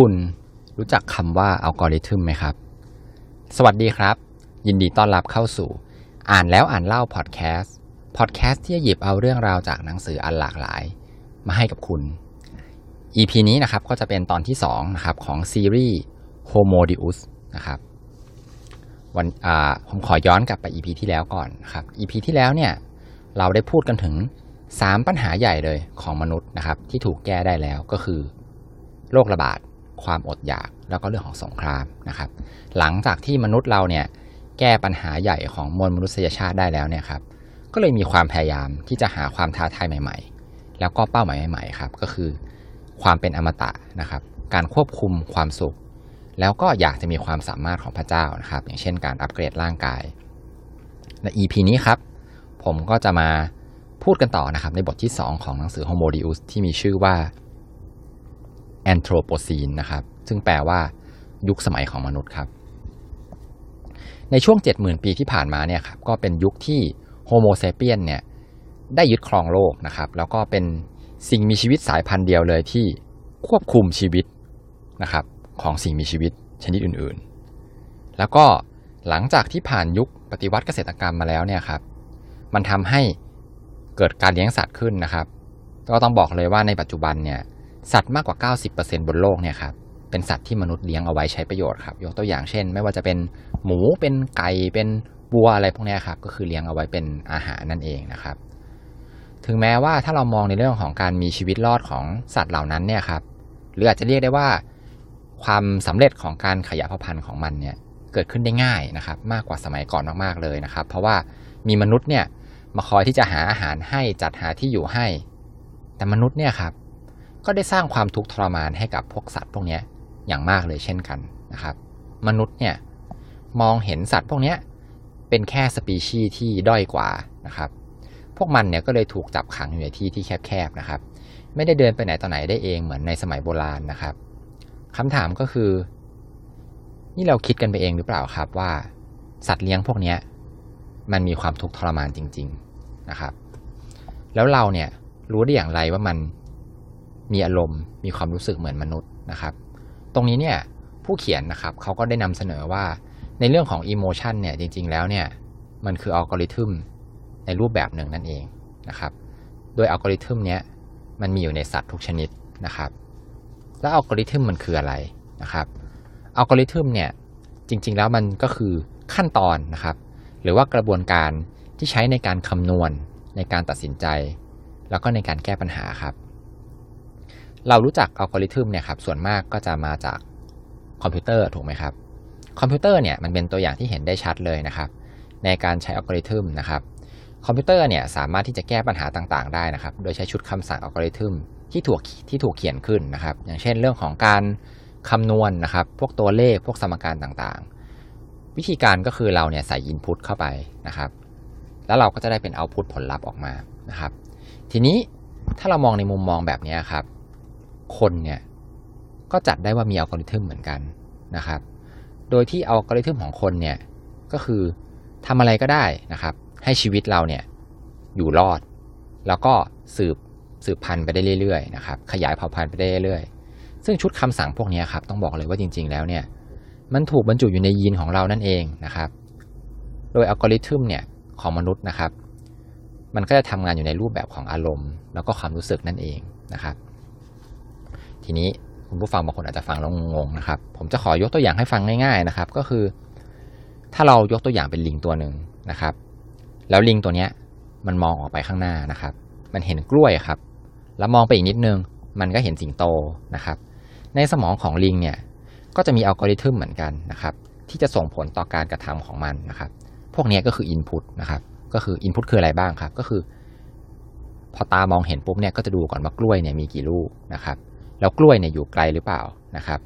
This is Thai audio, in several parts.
คุณรู้จักคำว่าอัลกอริทึมไหมครับ สวัสดีครับ ยินดีต้อนรับเข้าสู่ อ่านแล้วอ่านเล่าพอดแคสต์พอดแคสต์ที่จะหยิบเอาเรื่องราวจากหนังสืออันหลากหลาย มาให้กับคุณ EP นี้นะครับก็จะเป็นตอนที่2นะครับของซีรีส์ Homo Deus นะครับวันผมขอย้อนกลับไป EP ที่แล้วก่อนนะครับ EP ที่แล้วเนี่ยเราได้พูดกันถึง 3 ปัญหาใหญ่เลยของมนุษย์นะครับที่ถูกแก้ได้แล้วก็คือ โรคระบาด ความอดอยากแล้วก็เรื่องของสงครามนะครับ หลังจากที่มนุษย์เราเนี่ยแก้ปัญหาใหญ่ของมวลมนุษยชาติได้แล้วเนี่ยครับก็เลยมีความพยายามที่จะหาความท้าทายใหม่ ๆ แล้วก็เป้าหมายใหม่ๆครับก็คือความเป็นอมตะนะครับ การควบคุมความสุข แล้วก็อยากจะมีความสามารถของพระเจ้านะครับ อย่างเช่นการอัปเกรดร่างกายใน EP นี้ครับ ผมก็จะมาพูดกันต่อนะครับในบทที่ 2 ของหนังสือ Homo Deus ที่มีชื่อว่า Anthropocene นะครับ ซึ่งแปลว่ายุคสมัยของมนุษย์ครับ ในช่วง 70,000 ปีที่ผ่านมาเนี่ยครับ ก็เป็นยุคที่ Homo sapien เนี่ยได้ยึดครองโลกนะครับ แล้วก็เป็นสิ่งมีชีวิตสายพันธุ์เดียวเลยที่ควบคุมชีวิตนะครับของสิ่งมีชีวิตชนิดอื่นๆ แล้วก็หลังจากที่ผ่านยุคปฏิวัติเกษตรกรรมมาแล้วเนี่ยครับ มันทำให้เกิดการเลี้ยงสัตว์ขึ้นนะครับ ก็ต้องบอกเลยว่าในปัจจุบันเนี่ย สัตว์มากกว่า 90%บนโลกเนี่ยครับเป็นสัตว์ที่มนุษย์เลี้ยงเอาไว้ใช้ประโยชน์ครับยกตัวอย่างเช่น ไม่ว่าจะเป็นหมูเป็นไก่เป็นวัวอะไรพวกนี้ครับก็คือเลี้ยงเอาไว้เป็นอาหารนั่นเองนะครับถึงแม้ว่าถ้าเรามองในเรื่องของการมีชีวิตรอดของสัตว์เหล่านั้นเนี่ยครับหรืออาจจะเรียกได้ว่า ความสำเร็จของการขยายพันธุ์ของมันเนี่ยเกิดขึ้นได้ง่ายนะครับ มากกว่าสมัยก่อนมากๆเลยนะครับ เพราะว่ามีมนุษย์เนี่ยมาคอยที่จะหาอาหารให้จัดหาที่อยู่ให้ แต่มนุษย์เนี่ยครับ ก็ได้สร้างความทุกข์ทรมานให้กับพวกสัตว์พวกนี้อย่างมากเลยเช่นกันนะครับ มนุษย์เนี่ยมองเห็นสัตว์พวกนี้เป็นแค่สปีชีส์ที่ด้อยกว่านะครับ พวกมันเนี่ยก็เลยถูกจับขังอยู่ในที่ที่แคบๆนะครับ ไม่ได้เดินไปไหนต่อไหนได้เองเหมือนในสมัยโบราณนะครับคำถามก็คือ นี่เราคิดกันไปเองหรือเปล่าครับว่า สัตว์เลี้ยงพวกนี้มันมีความทุกข์ทรมานจริง ๆนะครับ แล้วเราเนี่ยรู้ได้อย่างไรว่ามัน มีอารมณ์ มีความรู้สึกเหมือนมนุษย์นะครับ ตรงนี้เนี่ยผู้เขียนนะครับเขาก็ได้นำเสนอว่าในเรื่องของอิโมชันเนี่ยจริง ๆ แล้วเนี่ยมันคืออัลกอริทึมในรูปแบบหนึ่งนั่นเองนะครับ โดยอัลกอริทึมเนี้ยมันมีอยู่ในสัตว์ทุกชนิดนะครับ แล้วอัลกอริทึมมันคืออะไรนะครับอัลกอริทึมเนี่ยจริง ๆ แล้วมันก็คือขั้นตอนนะครับ หรือว่ากระบวนการที่ใช้ในการคำนวณในการตัดสินใจ แล้วก็ในการแก้ปัญหาครับ เรารู้จักอัลกอริทึมเนี่ยครับส่วนมากก็จะมาจากคอมพิวเตอร์ถูกไหมครับ คอมพิวเตอร์เนี่ยมันเป็นตัวอย่างที่เห็นได้ชัดเลยนะครับ ในการใช้อัลกอริทึมนะครับ คอมพิวเตอร์เนี่ยสามารถที่จะแก้ปัญหาต่างๆ ได้นะครับ โดยใช้ชุดคำสั่งอัลกอริทึมที่ถูกที่ถูกเขียนขึ้นนะครับ อย่างเช่นเรื่องของการคำนวณนนะครับ พวกตัวเลขพวกสมการต่างๆ วิธีการก็คือเราเนี่ยใส่อินพุตเข้าไปนะครับ แล้วเราก็จะได้เป็นเอาพุตผลลัพธ์ออกมานะครับ ทีนี้ถ้าเรามองในมุมมองแบบนี้ครับ คนเนี่ยก็จัดได้ว่ามีอัลกอริทึมเหมือนกันนะครับ โดยที่อัลกอริทึมของคนเนี่ยก็คือทำอะไรก็ได้นะครับ ให้ชีวิตเราเนี่ยอยู่รอด แล้วก็สืบสืบพันธุ์ไปได้เรื่อยๆนะครับขยายเผ่าพันธุ์ไปได้เรื่อยๆซึ่งชุดคำสั่งพวกนี้ครับต้องบอกเลยว่าจริง ๆ แล้วเนี่ยมันถูกบรรจุอยู่ในยีนของเรานั่นเองนะครับ โดยอัลกอริทึมเนี่ยของมนุษย์นะครับ มันก็จะทำงานอยู่ในรูปแบบของอารมณ์ แล้วก็ความรู้สึกนั่นเองนะครับ ทีนี้คุณผู้ฟังบางคนอาจจะฟังแล้วงงนะครับ ผมจะขอยกตัวอย่างให้ฟังง่าย ๆนะครับ ก็คือ ถ้าเรายกตัวอย่างเป็นลิงตัวหนึ่งนะครับ แล้วลิงตัวเนี้ย มันมองออกไปข้างหน้านะครับ มันเห็นกล้วยครับ แล้วมองไปอีกนิดนึง มันก็เห็นสิงโตนะครับ ในสมองของลิงเนี่ย ก็จะมีอัลกอริทึมเหมือนกันนะครับ ที่จะส่งผลต่อการกระทำของมันนะครับ พวกนี้ก็คืออินพุตนะครับ ก็คืออินพุตคืออะไรบ้างครับ ก็คือ พอตามองเห็นปุ๊บเนี่ย ก็จะดูก่อนว่ากล้วยเนี่ยมีกี่ลูกนะครับ แล้วกล้วยเนี่ยอยู่ไกลหรือเปล่านะครับ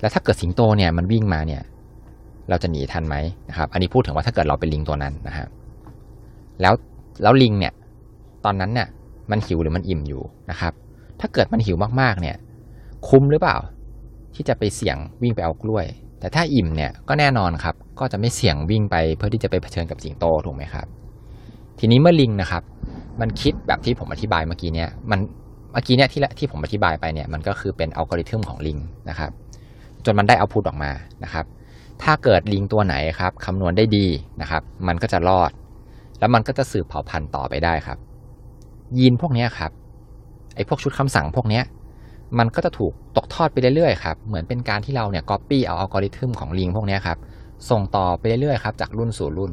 แล้วถ้าเกิดสิงโตเนี่ยมันวิ่งมาเนี่ยเราจะหนีทันไหมนะครับ อันนี้พูดถึงว่าถ้าเกิดเราเป็นลิงตัวนั้นนะครับแล้วแล้วลิงเนี่ยตอนนั้นเนี่ยมันหิวหรือมันอิ่มอยู่นะครับ ถ้าเกิดมันหิวมากๆเนี่ยคุ้มหรือเปล่า ที่จะไปเสี่ยงวิ่งไปเอากล้วย แต่ถ้าอิ่มเนี่ยก็แน่นอนครับ ก็จะไม่เสี่ยงวิ่งไปเพื่อที่จะไปเผชิญกับสิงโตถูกไหมครับ ทีนี้เมื่อลิงนะครับ มันคิดแบบที่ผมอธิบายเมื่อกี้เนี่ยมัน เมื่อกี้เนี่ยที่ที่ผมอธิบายไปเนี่ยมันก็คือเป็นอัลกอริทึมของลิงนะครับ จนมันได้ output ออกมานะครับ ถ้าเกิดลิงตัวไหนครับคำนวณได้ดีนะครับ มันก็จะรอด แล้วมันก็จะสืบเผ่าพันธุ์ต่อไปได้ครับ ยีนพวกนี้ครับไอ้พวกชุดคำสั่งพวกนี้มันก็จะถูกตกทอดไปเรื่อยๆครับเหมือนเป็นการที่เราเนี่ยก๊อปปี้เอาอัลกอริทึมของลิงพวกนี้ครับส่งต่อไปเรื่อยๆครับจากรุ่นสู่รุ่น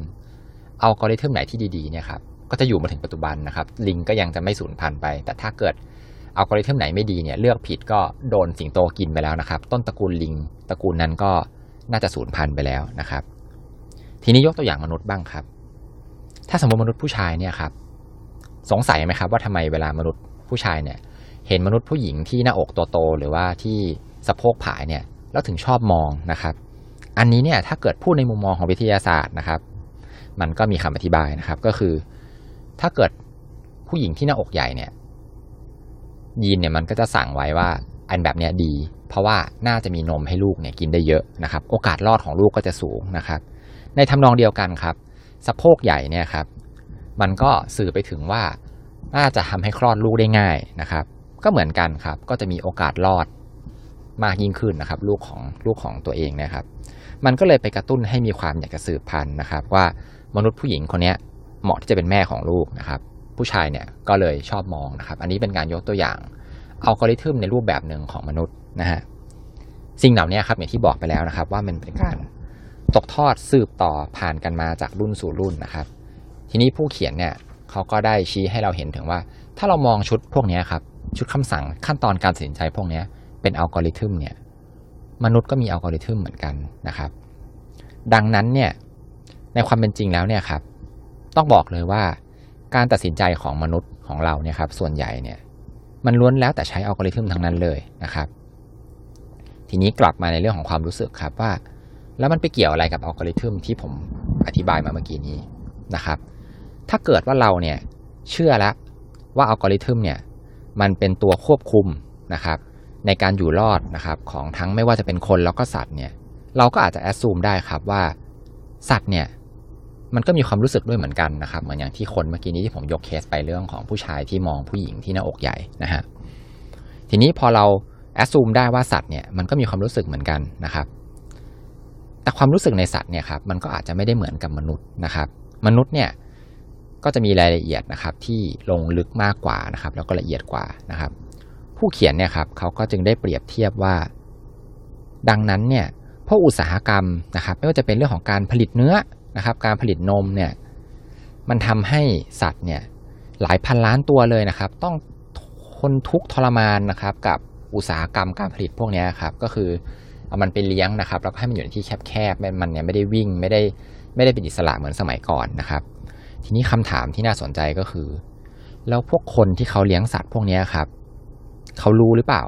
อัลกอริทึมไหนที่ดีๆเนี่ยครับ ก็จะอยู่มาถึงปัจจุบันนะครับ ลิงก็ยังจะไม่สูญพันธุ์ไป แต่ถ้าเกิดอัลกอริทึมไหนไม่ดีเนี่ยเลือกผิดก็โดนสิงโตกินไปแล้วนะครับ ต้นตระกูลลิงตระกูลนั้นก็น่าจะสูญพันธุ์ไปแล้วนะครับ ทีนี้ยกตัวอย่างมนุษย์บ้างครับ ถ้าสมมติมนุษย์ผู้ชายเนี่ยครับสงสัยไหมครับว่าทำไมเวลามนุษย์ผู้ชายเนี่ย เห็นมนุษย์ผู้หญิงที่หน้าอกตัวโตหรือว่าที่สะโพกผายเนี่ยแล้วถึงชอบมองนะครับ อันนี้เนี่ยถ้าเกิดพูดในมุมมองของวิทยาศาสตร์นะครับ มันก็มีคำอธิบายนะครับ ก็คือ ถ้าเกิดผู้หญิงที่หน้าอกใหญ่เนี่ยยีนเนี่ยมันก็จะสั่งไว้ว่าอันแบบเนี้ยดี เพราะว่าน่าจะมีนมให้ลูกเนี่ยกินได้เยอะนะครับ โอกาสรอดของลูกก็จะสูงนะครับ ในทำนองเดียวกันครับสะโพกใหญ่เนี่ยครับ มันก็สื่อไปถึงว่าน่าจะทำให้คลอดลูกได้ง่ายนะครับ ก็เหมือนกันครับ ก็จะมีโอกาสรอดมากยิ่งขึ้นนะครับ ลูกของลูกของตัวเองนะครับ มันก็เลยไปกระตุ้นให้มีความอยากจะสืบพันธุ์นะครับ ว่ามนุษย์ผู้หญิงคนนี้ เหมาะที่จะเป็นแม่ของลูกนะครับ ผู้ชายเนี่ยก็เลยชอบมองนะครับ อันนี้เป็นการยกตัวอย่างอัลกอริทึมในรูปแบบหนึ่งของมนุษย์นะฮะสิ่งเหล่านี้ครับอย่างที่บอกไปแล้วนะครับ ว่ามันเป็นการตกทอดสืบต่อผ่านกันมาจากรุ่นสู่รุ่นนะครับ ทีนี้ผู้เขียนเนี่ยเขาก็ได้ชี้ให้เราเห็นถึงว่า ถ้าเรามองชุดพวกนี้ครับชุดคำสั่งขั้นตอนการตัดสินใจพวกนี้เป็นอัลกอริทึมเนี่ยมนุษย์ก็มีอัลกอริทึมเหมือนกันนะครับ ดังนั้นเนี่ยในความเป็นจริงแล้วเนี่ยครับ ต้องบอกเลยว่า การตัดสินใจของมนุษย์ของเราเนี่ยครับส่วนใหญ่เนี่ยมันล้วนแล้วแต่ใช้อัลกอริทึมทั้งนั้นเลยนะครับ ทีนี้กลับมาในเรื่องของความรู้สึกครับว่า แล้วมันไปเกี่ยวอะไรกับอัลกอริทึมที่ผมอธิบายมาเมื่อกี้นี้นะครับ ถ้าเกิดว่าเราเนี่ยเชื่อแล้วว่าอัลกอริทึมเนี่ยมันเป็นตัวควบคุมนะครับในการอยู่รอดนะครับของทั้งไม่ว่าจะเป็นคนแล้วก็สัตว์เนี่ยเราก็อาจจะแอดซูมได้ครับว่าสัตว์เนี่ย มันก็มีความรู้สึกด้วยเหมือนกันนะครับ เหมือนอย่างที่คนเมื่อกี้นี้ที่ผมยกเคสไปเรื่องของผู้ชายที่มองผู้หญิงที่หน้าอกใหญ่นะฮะทีนี้พอเราแอดซูมได้ว่าสัตว์เนี่ยมันก็มีความรู้สึกเหมือนกันนะครับ แต่ความรู้สึกในสัตว์เนี่ยครับมันก็อาจจะไม่ได้เหมือนกับมนุษย์นะครับ มนุษย์เนี่ยก็จะมีรายละเอียดนะครับที่ลงลึกมากกว่านะครับ แล้วก็ละเอียดกว่านะครับ ผู้เขียนเนี่ยครับเขาก็จึงได้เปรียบเทียบว่า ดังนั้นเนี่ยพวกอุตสาหกรรมนะครับ ไม่ว่าจะเป็นเรื่องของการผลิตเนื้อ นะครับ การผลิตนมเนี่ยมันทำให้สัตว์เนี่ยหลายพันล้านตัวเลยนะครับ ต้องทนทุกข์ทรมานนะครับ กับอุตสาหกรรมการผลิตพวกนี้ครับ ก็คือเอามันไปเลี้ยงนะครับ แล้วก็ให้มันอยู่ในที่แคบๆมันเนี่ยไม่ได้วิ่งไม่ได้ไม่ได้เป็นอิสระเหมือนสมัยก่อนนะครับ ทีนี้คำถามที่น่าสนใจก็คือ แล้วพวกคนที่เขาเลี้ยงสัตว์พวกนี้ครับเขารู้หรือเปล่า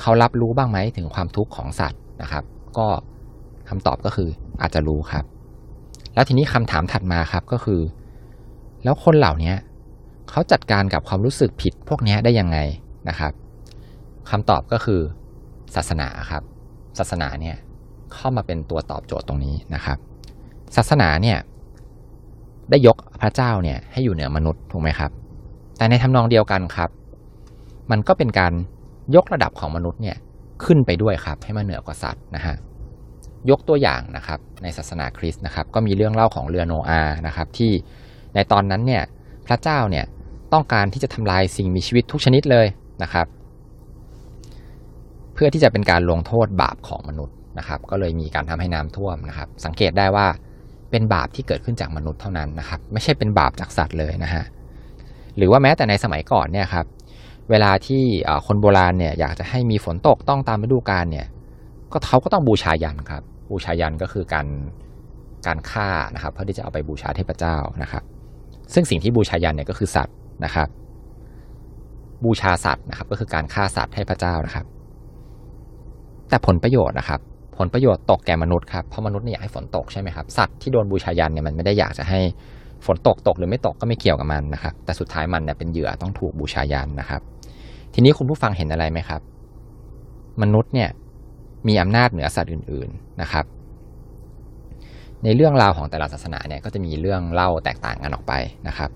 เขารับรู้บ้างไหมถึงความทุกข์ของสัตว์นะครับ ก็คำตอบก็คืออาจจะรู้ครับ แล้วทีนี้คำถามถัดมาครับก็คือ แล้วคนเหล่านี้เขาจัดการกับความรู้สึกผิดพวกนี้ได้ยังไงนะครับคำตอบก็คือศาสนาครับ ศาสนาเนี่ยเข้ามาเป็นตัวตอบโจทย์ตรงนี้นะครับ ศาสนาเนี่ยได้ยกพระเจ้าเนี่ยให้อยู่เหนือมนุษย์ถูกไหมครับ แต่ในทำนองเดียวกันครับ มันก็เป็นการยกระดับของมนุษย์เนี่ยขึ้นไปด้วยครับให้มาเหนือกว่าสัตว์นะฮะ ยกตัวอย่างนะครับในศาสนาคริสต์นะครับก็มีเรื่องเล่าของเรือโนอาห์นะครับที่ในตอนนั้นเนี่ยพระเจ้าเนี่ยต้องการที่จะทำลายสิ่งมีชีวิตทุกชนิดเลยนะครับ เพื่อที่จะเป็นการลงโทษบาปของมนุษย์นะครับ ก็เลยมีการทำให้น้ำท่วมนะครับ สังเกตได้ว่าเป็นบาปที่เกิดขึ้นจากมนุษย์เท่านั้นนะครับ ไม่ใช่เป็นบาปจากสัตว์เลยนะฮะหรือว่าแม้แต่ในสมัยก่อนเนี่ยครับเวลาที่คนโบราณเนี่ยอยากจะให้มีฝนตกต้องตามฤดูกาลเนี่ยก็เขาก็ต้องบูชายันครับ บูชายันก็คือการการฆ่านะครับเพื่อที่จะเอาไปบูชาเทพเจ้านะครับ ซึ่งสิ่งที่บูชายันเนี่ยก็คือสัตว์นะครับ บูชาสัตว์นะครับ ก็คือการฆ่าสัตว์ให้พระเจ้านะครับ แต่ผลประโยชน์นะครับ ผลประโยชน์ตกแก่มนุษย์ครับเพราะมนุษย์เนี่ยอยากให้ฝนตกใช่ไหมครับสัตว์ที่โดนบูชายันเนี่ยมันไม่ได้อยากจะให้ฝนตกตกหรือไม่ตกก็ไม่เกี่ยวกับมันนะครับ แต่สุดท้ายมันเนี่ยเป็นเหยื่อต้องถูกบูชายันนะครับ ทีนี้คุณผู้ฟังเห็นอะไรไหมครับ มนุษย์เนี่ย มีอำนาจเหนือสัตว์อื่น ๆนะครับ ในเรื่องราวของแต่ละศาสนาเนี่ยก็จะมีเรื่องเล่าแตกต่างกันออกไปนะครับ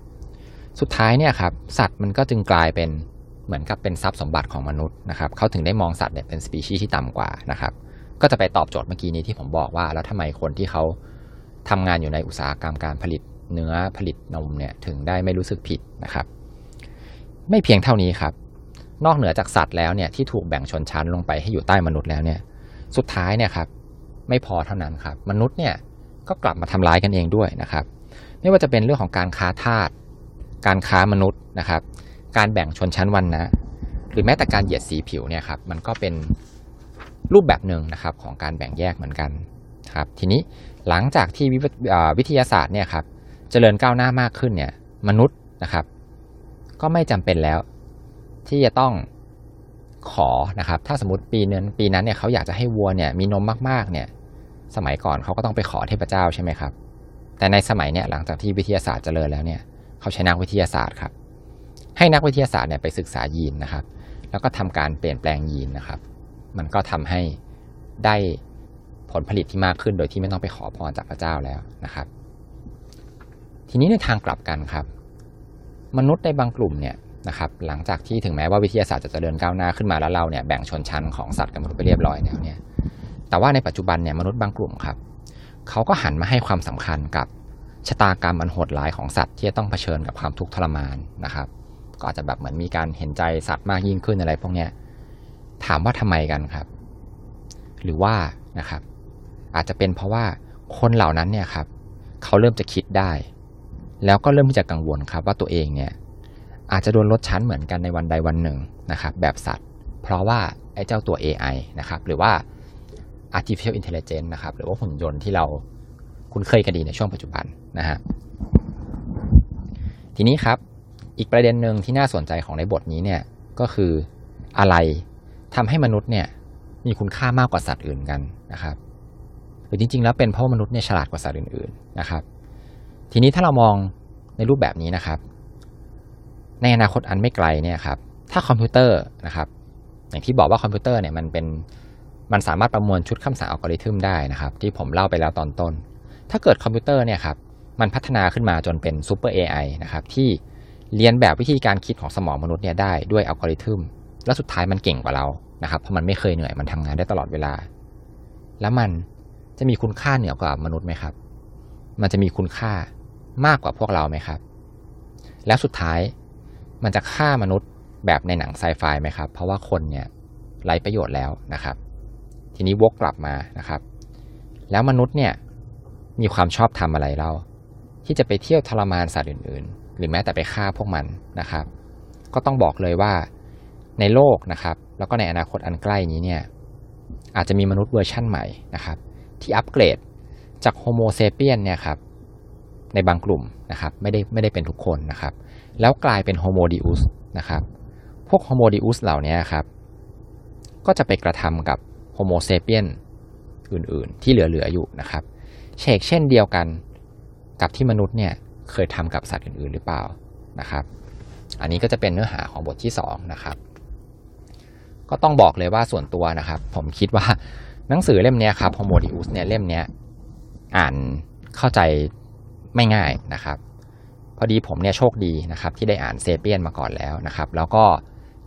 สุดท้ายเนี่ยครับสัตว์มันก็จึงกลายเป็นเหมือนกับเป็นทรัพย์สมบัติของมนุษย์นะครับเขาถึงได้มองสัตว์เนี่ยเป็นสปีชีส์ที่ต่ำกว่านะครับ ก็จะไปตอบโจทย์เมื่อกี้นี้ที่ผมบอกว่า แล้วทำไมคนที่เขาทำงานอยู่ในอุตสาหกรรมการผลิตเนื้อผลิตนมเนี่ยถึงได้ไม่รู้สึกผิดนะครับ ไม่เพียงเท่านี้ครับ นอกเหนือจากสัตว์แล้วเนี่ยที่ถูกแบ่งชนชั้นลงไปให้อยู่ใต้มนุษย์แล้วเนี่ย สุดท้ายเนี่ยครับไม่พอเท่านั้นครับ มนุษย์เนี่ยก็กลับมาทำร้ายกันเองด้วยนะครับ ไม่ว่าจะเป็นเรื่องของการค้าทาสการค้ามนุษย์นะครับ การแบ่งชนชั้นวรรณนะหรือแม้แต่การเหยียดสีผิวเนี่ยครับมันก็เป็นรูปแบบหนึ่งนะครับของการแบ่งแยกเหมือนกันครับทีนี้หลังจากที่วิทยาศาสตร์เนี่ยครับเจริญก้าวหน้ามากขึ้นเนี่ยมนุษย์นะครับ ก็ไม่จำเป็นแล้วที่จะต้อง ขอนะครับถ้าสมมติปีนั้นปีนั้นเนี่ยเขาอยากจะให้วัวเนี่ยมีนมมากๆเนี่ยสมัยก่อนเขาก็ต้องไปขอเทพเจ้าใช่ไหมครับ แต่ในสมัยเนี่ยหลังจากที่วิทยาศาสตร์เจริญแล้วเนี่ยเขาใช้นักวิทยาศาสตร์ครับ ให้นักวิทยาศาสตร์เนี่ยไปศึกษายีนนะครับ แล้วก็ทำการเปลี่ยนแปลงยีนนะครับ มันก็ทำให้ได้ผลผลิตที่มากขึ้นโดยที่ไม่ต้องไปขอพรจากพระเจ้าแล้วนะครับ ทีนี้ในทางกลับกันครับ มนุษย์ในบางกลุ่มเนี่ย นะครับหลังจากที่ถึงแม้ว่าวิทยาศาสตร์จะเจริญก้าวหน้าขึ้นมาแล้วเราเนี่ยแบ่งชนชั้นของสัตว์กับมนุษย์ไปเรียบร้อยแล้วเนี่ยแต่ว่าในปัจจุบันเนี่ยมนุษย์บางกลุ่มครับเขาก็หันมาให้ความสำคัญกับชะตากรรมอันโหดร้ายของสัตว์ที่จะต้องเผชิญกับความทุกข์ทรมานนะครับ ก็อาจจะแบบเหมือนมีการเห็นใจสัตว์มากยิ่งขึ้นอะไรพวกนี้ถามว่าทำไมกันครับ หรือว่านะครับ อาจจะเป็นเพราะว่าคนเหล่านั้นเนี่ยครับเขาเริ่มจะคิดได้ แล้วก็เริ่มที่จะกังวลครับว่าตัวเองเนี่ย อาจจะโดนลดชั้นเหมือนกันในวันใดวันหนึ่งนะครับแบบสัตว์ เพราะว่าไอ้เจ้าตัว AI นะครับหรือว่า artificial intelligence นะครับหรือว่าหุ่นยนต์ที่เราคุ้นเคยกันดีในช่วงปัจจุบันนะฮะทีนี้ครับอีกประเด็นหนึ่งที่น่าสนใจของในบทนี้เนี่ยก็คืออะไรทำให้มนุษย์เนี่ยมีคุณค่ามากกว่าสัตว์อื่นกันนะครับหรือจริง ๆ แล้วเป็นเพราะมนุษย์เนี่ยฉลาดกว่าสัตว์อื่นๆนะครับ ทีนี้ถ้าเรามองในรูปแบบนี้นะครับ ในอนาคตอันไม่ไกลเนี่ยครับถ้าคอมพิวเตอร์นะครับอย่างที่บอกว่าคอมพิวเตอร์เนี่ยมันเป็นมันสามารถประมวลชุดคำสั่งอัลกอริทึมได้นะครับ ที่ผมเล่าไปแล้วตอนต้น ถ้าเกิดคอมพิวเตอร์เนี่ยครับมันพัฒนาขึ้นมาจนเป็นซูเปอร์ AI นะครับที่เลียนแบบวิธีการคิดของสมองมนุษย์เนี่ยได้ด้วยอัลกอริทึมแล้วสุดท้ายมันเก่งกว่าเรานะครับเพราะมันไม่เคยเหนื่อยมันทำงานได้ตลอดเวลา แล้วมันจะมีคุณค่าเหนือกว่ามนุษย์ไหมครับ มันจะมีคุณค่ามากกว่าพวกเราไหมครับ แล้วสุดท้าย มันจะฆ่ามนุษย์แบบในหนังไซไฟไหมครับ เพราะว่าคนเนี่ยไร้ประโยชน์แล้วนะครับ ทีนี้วกกลับมานะครับ แล้วมนุษย์เนี่ยมีความชอบธรรมอะไรเหรอ ที่จะไปเที่ยวทรมานสัตว์อื่น ๆ หรือแม้แต่ไปฆ่าพวกมันนะครับ ก็ต้องบอกเลยว่าในโลกนะครับ แล้วก็ในอนาคตอันใกล้นี้เนี่ยอาจจะมีมนุษย์เวอร์ชั่นใหม่นะครับ ที่อัปเกรดจาก Homo sapiens เนี่ยครับในบางกลุ่มนะครับไม่ได้ไม่ได้เป็นทุกคนนะครับ แล้วกลายเป็น Homo Deus นะครับ พวกโฮโมดิอุสเหล่านี้ครับ ก็จะไปกระทำกับโฮโมเซเปียนอื่นๆ ที่เหลือ ๆ อยู่นะครับเชกเช่นเดียวกันกับที่มนุษย์เนี่ยเคยทำกับสัตว์อื่น ๆ หรือเปล่านะครับ อันนี้ก็จะเป็นเนื้อหาของบทที่2นะครับ ก็ต้องบอกเลยว่าส่วนตัวนะครับ ผมคิดว่าหนังสือเล่มนี้ครับ Homo Deus เนี่ยเล่มนี้อ่านเข้าใจไม่ง่ายนะครับ พอดีผมเนี่ยโชคดีนะครับที่ได้อ่าน Sapiens มาก่อนแล้วนะครับแล้วก็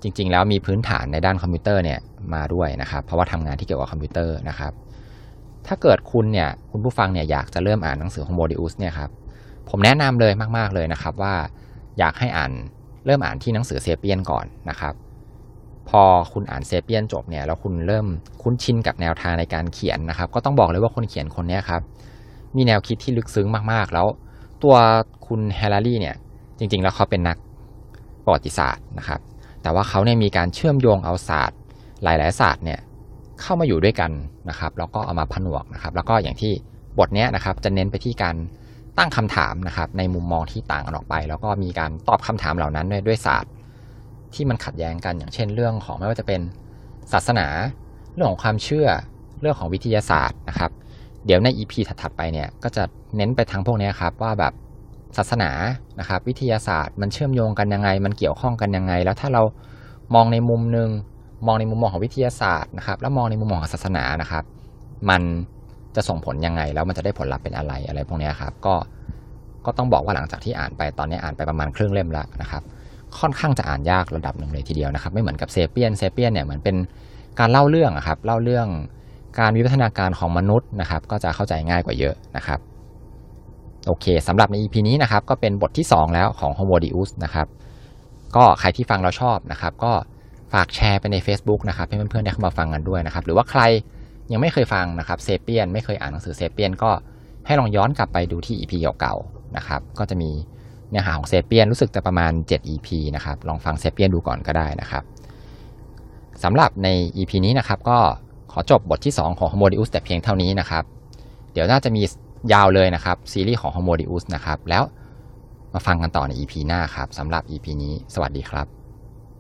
จริง ๆ แล้วมีพื้นฐานในด้านคอมพิวเตอร์เนี่ยมาด้วยนะครับเพราะว่าทำงานที่เกี่ยวกับคอมพิวเตอร์นะครับถ้าเกิดคุณเนี่ยคุณผู้ฟังเนี่ยอยากจะเริ่มอ่านหนังสือ Homo Deus เนี่ยครับผมแนะนำเลยมาก ๆเลยนะครับว่าอยากให้อ่านเริ่มอ่านที่หนังสือ Sapiens ก่อนนะครับพอคุณอ่าน Sapiens จบเนี่ยแล้วคุณเริ่มคุ้นชินกับแนวทางในการเขียนนะครับ ก็ต้องบอกเลยว่าคนเขียนคนนี้ครับมีแนวคิดที่ลึกซึ้งมากๆแล้ว ตัวคุณแฮร์รี่เนี่ยจริงๆ แล้วเขาเป็นนักประวัติศาสตร์นะครับ แต่ว่าเขาเนี่ยมีการเชื่อมโยงเอาศาสตร์ หลายๆศาสตร์เนี่ยเข้ามาอยู่ด้วยกันนะครับแล้วก็เอามาผนวกนะครับ แล้วก็อย่างที่บทนี้นะครับจะเน้นไปที่การตั้งคำถามนะครับ ในมุมมองที่ต่างกันออกไป แล้วก็มีการตอบคำถามเหล่านั้นด้วยด้วยศาสตร์ ที่มันขัดแย้งกันอย่างเช่นเรื่องของไม่ว่าจะเป็นศาสนา เรื่องของความเชื่อเรื่องของวิทยาศาสตร์นะครับ เดี๋ยวใน EP ถัดๆไปเนี่ยก็จะ เน้นไปทางพวกนี้ครับว่าแบบศาสนานะครับวิทยาศาสตร์มันเชื่อมโยงกันยังไง มันเกี่ยวข้องกันยังไง แล้วถ้าเรามองในมุมหนึ่งมองในมุมมองของวิทยาศาสตร์นะครับแล้วมองในมุมมองของศาสนานะครับ มันจะส่งผลยังไงแล้วมันจะได้ผลลัพธ์เป็นอะไรอะไรพวกนี้ครับก็ก็ต้องบอกว่าหลังจากที่อ่านไปตอนนี้อ่านไปประมาณครึ่งเล่มแล้วนะครับค่อนข้างจะอ่านยากระดับหนึ่งเลยทีเดียวนะครับไม่เหมือนกับเซเปียนเซเปียนเนี่ยเหมือนเป็นการเล่าเรื่องครับเล่าเรื่องการวิวัฒนาการของมนุษย์นะครับ ก็จะเข้าใจง่ายกว่าเยอะนะครับ โอเคสำหรับใน EP นี้นะครับก็เป็นบทที่ 2 แล้วของ Homo Deus นะครับก็ใครที่ฟังเราชอบนะครับก็ฝากแชร์ไปใน Facebook นะครับให้เพื่อนๆได้เข้ามาฟังกันด้วยนะครับหรือว่าใครยังไม่เคยฟังนะครับเซเปียนไม่เคยอ่านหนังสือเซเปียนก็ให้ลองย้อนกลับไปดูที่ EP เก่าๆนะครับก็จะมีเนื้อหาของเซเปียนรู้สึกจะประมาณ 7 EP นะครับลองฟังเซเปียนดูก่อนก็ได้นะครับสำหรับใน EP นี้นะครับก็ขอจบบทที่ 2 ของ Homo Deus แต่เพียงเท่านี้นะครับเดี๋ยวน่าจะมี ยาวเลยนะครับ ซีรีส์ของฮอมโมดิอุสนะครับ แล้วมาฟังกันต่อใน EP หน้าครับสำหรับ EP นี้ สวัสดีครับ